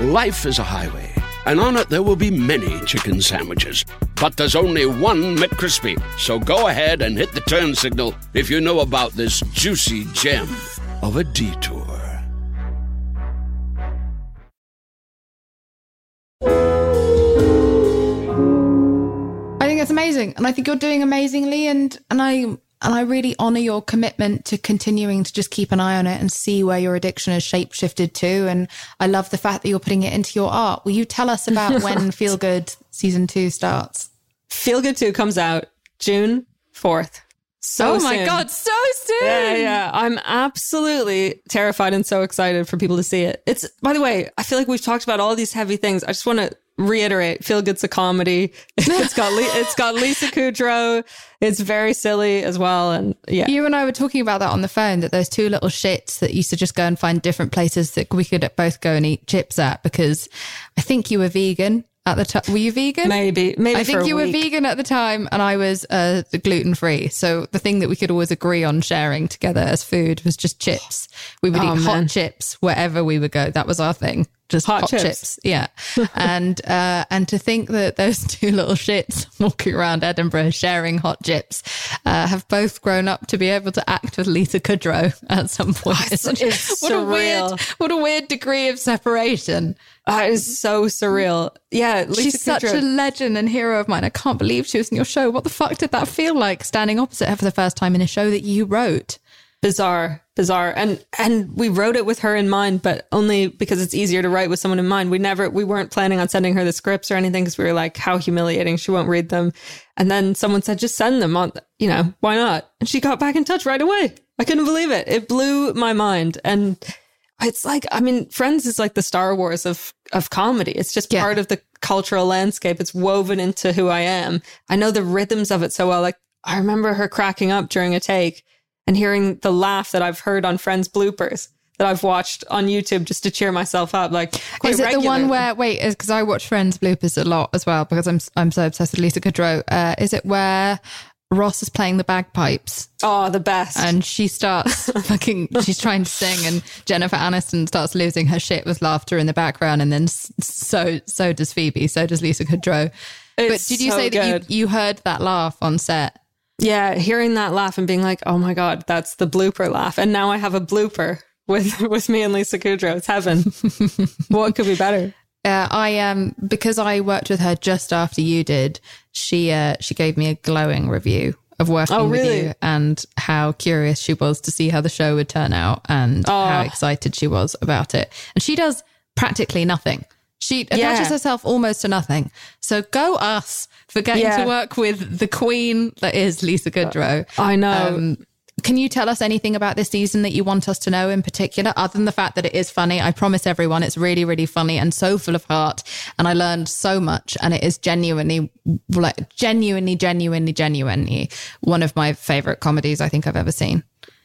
Life is a highway, and on it there will be many chicken sandwiches. But there's only one McCrispy. So go ahead and hit the turn signal if you know about this juicy gem of a detour. I think it's amazing, and I think you're doing amazingly, and and I and I really honor your commitment to continuing to just keep an eye on it and see where your addiction has shape shifted to. And I love the fact that you're putting it into your art. Will you tell us about when Feel Good season two starts? Feel Good Two comes out June fourth. So oh my soon. god, so soon! Yeah, yeah. I'm absolutely terrified and so excited for people to see it. It's, by the way, I feel like we've talked about all these heavy things. I just want to reiterate Feel Good's a comedy. It's got, Le- it's got Lisa Kudrow. It's very silly as well. And yeah. You and I were talking about that on the phone that those two little shits that used to just go and find different places that we could both go and eat chips at because I think you were vegan at the time. Were you vegan? Maybe, maybe I think you were week. vegan at the time and I was uh, gluten free. So the thing that we could always agree on sharing together as food was just chips. We would Oh, eat hot chips wherever we would go. That was our thing. Just Hot hot, chips. chips. Yeah. and uh, and to think that those two little shits walking around Edinburgh sharing hot chips uh, have both grown up to be able to act with Lisa Kudrow at some point. it's- it's what a weird what a weird degree of separation. Ah, it's so surreal. Yeah. Lisa She's such a legend and hero of mine. I can't believe she was in your show. What the fuck did that feel like standing opposite her for the first time in a show that you wrote? Bizarre bizarre. And and we wrote it with her in mind but only because it's easier to write with someone in mind. We never we weren't planning on sending her the scripts or anything because we were like how humiliating. She won't read them. And then someone said just send them on you know why not? And she got back in touch right away. I couldn't believe it. It blew my mind. And it's like i mean friends is like the star wars of of comedy. It's just Yeah. part of the cultural landscape. It's woven into who i am. I know the rhythms of it so well. Like i remember her cracking up during a take and hearing the laugh that I've heard on friends' bloopers that I've watched on YouTube just to cheer myself up. Like, is it the one where wait? Because I watch Friends bloopers a lot as well because I'm I'm so obsessed with Lisa Kudrow. Uh, is it where Ross is playing the bagpipes Oh, the best. and she starts fucking she's trying to sing and Jennifer Aniston starts losing her shit with laughter in the background and then so so does Phoebe, so does Lisa Kudrow. It's but did you so say that you, you heard that laugh on set? Yeah, hearing that laugh and being like, "Oh my god, that's the blooper laugh," and now I have a blooper with with me and Lisa Kudrow. It's heaven. what could be better? Uh, I um because I worked with her just after you did. She uh she gave me a glowing review of working Oh, with you and how curious she was to see how the show would turn out and Oh. how excited she was about it. And she does practically nothing. She attaches Yeah. herself almost to nothing. So go us for getting Yeah. to work with the queen that is Lisa Kudrow. I know. Um, can you tell us anything about this season that you want us to know in particular, other than the fact that it is funny? I promise everyone it's really, really funny and so full of heart. And I learned so much. And it is genuinely, like, genuinely, genuinely, genuinely one of my favorite comedies I think I've ever seen.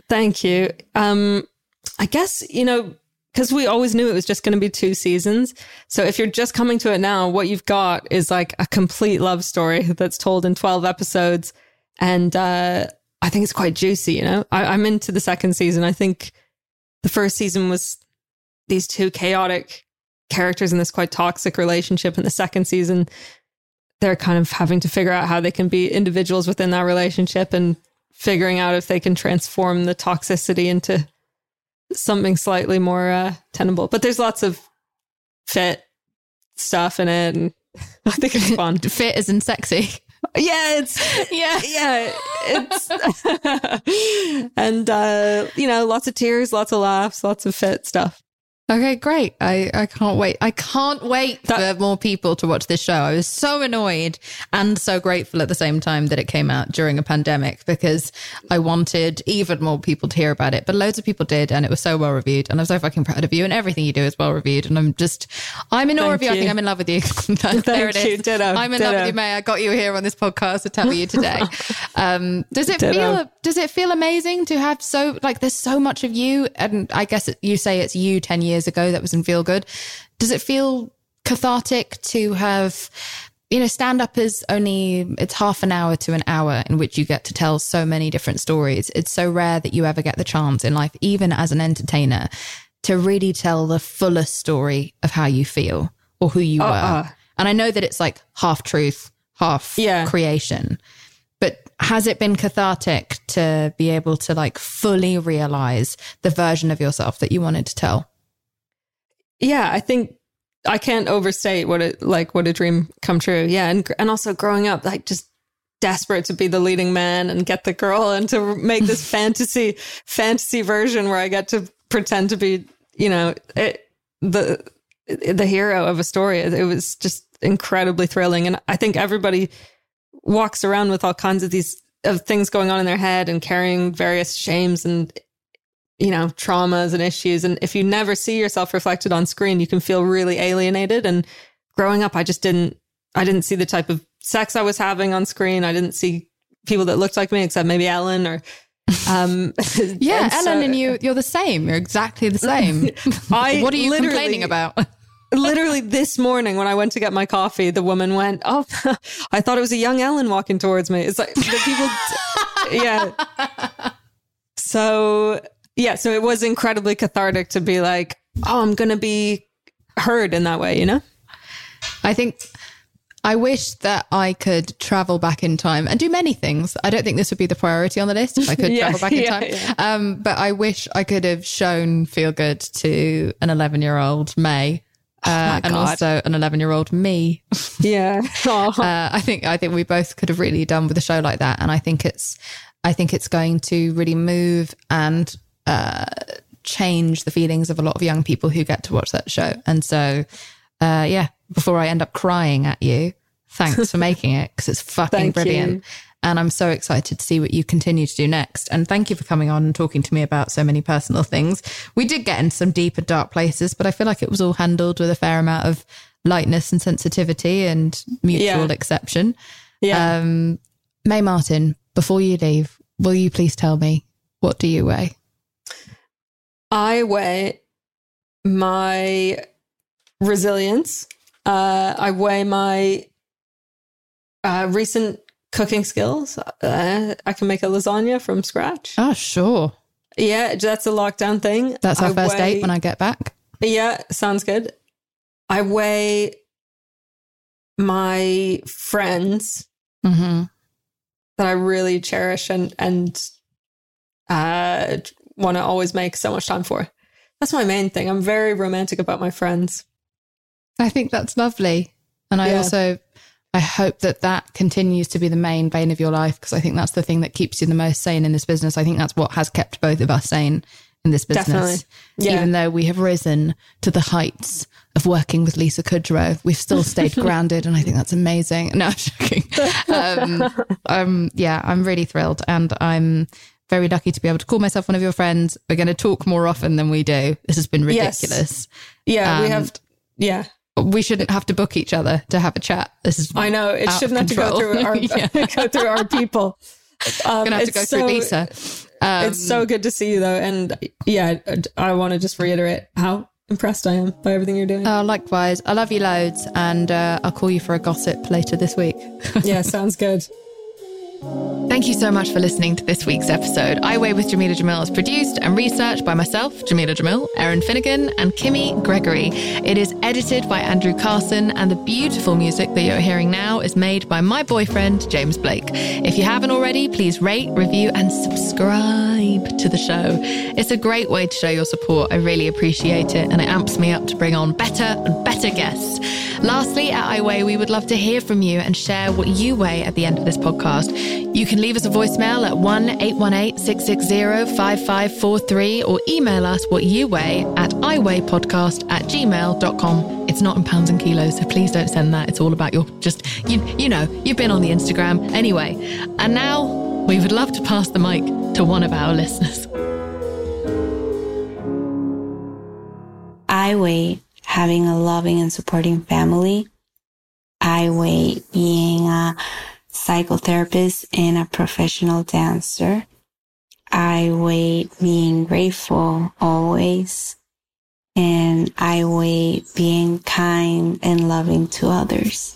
Thank you. Um, I guess, you know, because we always knew it was just going to be two seasons. So if you're just coming to it now, what you've got is like a complete love story that's told in 12 episodes. And uh, I think it's quite juicy, you know? I, I'm into the second season. I think the first season was these two chaotic characters in this quite toxic relationship. And the second season, they're kind of having to figure out how they can be individuals within that relationship and figuring out if they can transform the toxicity into something slightly more uh, tenable. But there's lots of fit stuff in it, and I think it's fun. Fit in sexy. yeah, it's Yeah. yeah, it's and uh, you know, lots of tears, lots of laughs, lots of fit stuff. Okay, great. I, I can't wait. I can't wait That- for more people to watch this show. I was so annoyed and so grateful at the same time that it came out during a pandemic because I wanted even more people to hear about it. But loads of people did, and it was so well reviewed. And I'm so fucking proud of you. And everything you do is well reviewed. And I'm just, I'm in awe of you. I think. I'm in love with you. there it Thank you. Ditto. I'm in love with you, Mae. I got you here on this podcast to tell you today. um, does it Ditto. feel does it feel amazing to have so like there's so much of you and i guess you say it's you 10 years ago that was in feel good does it feel cathartic to have you know stand up is only it's half an hour to an hour in which you get to tell so many different stories it's so rare that you ever get the chance in life even as an entertainer to really tell the fullest story of how you feel or who you were uh. and i know that it's like half truth half Yeah. creation but has it been cathartic to be able to like fully realize the version of yourself that you wanted to tell? Yeah, I think I can't overstate what it like what a dream come true. Yeah, and and also growing up like just desperate to be the leading man and get the girl and to make this fantasy fantasy version where I get to pretend to be, you know, it, the the hero of a story. It was just incredibly thrilling and I think everybody walks around with all kinds of these of things going on in their head and carrying various shames and you know traumas and issues and if you never see yourself reflected on screen you can feel really alienated and growing up i just didn't i didn't see the type of sex i was having on screen i didn't see people that looked like me except maybe ellen or um Yeah, and so- Ellen and you, you're the same. You're exactly the same. I what are you complaining about? literally this morning when I went to get my coffee, the woman went, "Oh, I thought it was a young Ellen walking towards me." It's like the people, yeah. So yeah, so it was incredibly cathartic to be like, "Oh, I'm gonna be heard in that way," you know? I think I wish that I could travel back in time and do many things. I don't think this would be the priority on the list if I could Yeah, travel back in yeah, time. yeah. Um, but I wish I could have shown Feel Good to an 11 year old Mae. Uh, and Oh God. also an 11 year old me. Yeah. Uh, I think I think we both could have really done with a show like that, and I think it's I think it's going to really move and uh, change the feelings of a lot of young people who get to watch that show. And so, uh, yeah, before I end up crying at you, thanks for making it because it's fucking brilliant. you. And I'm so excited to see what you continue to do next. And thank you for coming on and talking to me about so many personal things. We did get into some deep and dark places, but I feel like it was all handled with a fair amount of lightness and sensitivity and mutual Yeah. exception. yeah. Um, Mae Martin, before you leave, will you please tell me what do you weigh? I weigh my resilience. Uh, I weigh my uh, recent cooking skills. Uh, I can make a lasagna from scratch. Oh, sure. Yeah, that's a lockdown thing. That's our I first weigh- date when I get back. Yeah, sounds good. I weigh my friends hmm that I really cherish and and uh, want to always make so much time for. That's my main thing. I'm very romantic about my friends. I think that's lovely. And I Yeah. also, I hope that that continues to be the main vein of your life because I think that's the thing that keeps you the most sane in this business. I think that's what has kept both of us sane in this business. Yeah. Even though we have risen to the heights of working with Lisa Kudrow, we've still stayed grounded, and I think that's amazing. No, I'm joking. Um, um, yeah, I'm really thrilled, and I'm very lucky to be able to call myself one of your friends. We're going to talk more often than we do. This has been Yes. ridiculous. Yeah, we Um, have. Yeah, We shouldn't have to book each other to have a chat. This is I know it shouldn't have to go through our Yeah. go through our people. Um, gonna have to it's go so- through Lisa. Um, it's so good to see you though, and yeah, I want to just reiterate how impressed I am by everything you're doing. Oh, likewise. I love you loads, and uh, I'll call you for a gossip later this week. yeah, sounds good. Thank you so much for listening to this week's episode. I Weigh with Jamila Jamil is produced and researched by myself, Jamila Jamil, Erin Finnegan, and Kimmy Gregory. It is edited by Andrew Carson, and the beautiful music that you're hearing now is made by my boyfriend, James Blake. If you haven't already, please rate, review, and subscribe to the show. It's a great way to show your support. I really appreciate it, and it amps me up to bring on better and better guests. Lastly, at iWeigh, we would love to hear from you and share what you weigh at the end of this podcast. You can leave us a voicemail at 1 818 660 5543 or email us what you weigh at iweighpodcast at gmail.com. It's not in pounds and kilos, so please don't send that. It's all about your just, you, you know, you've been on the Instagram. Anyway, and now we would love to pass the mic to one of our listeners. I weigh having a loving and supporting family. I weigh being a psychotherapist and a professional dancer. I weigh being grateful always. And I weigh being kind and loving to others.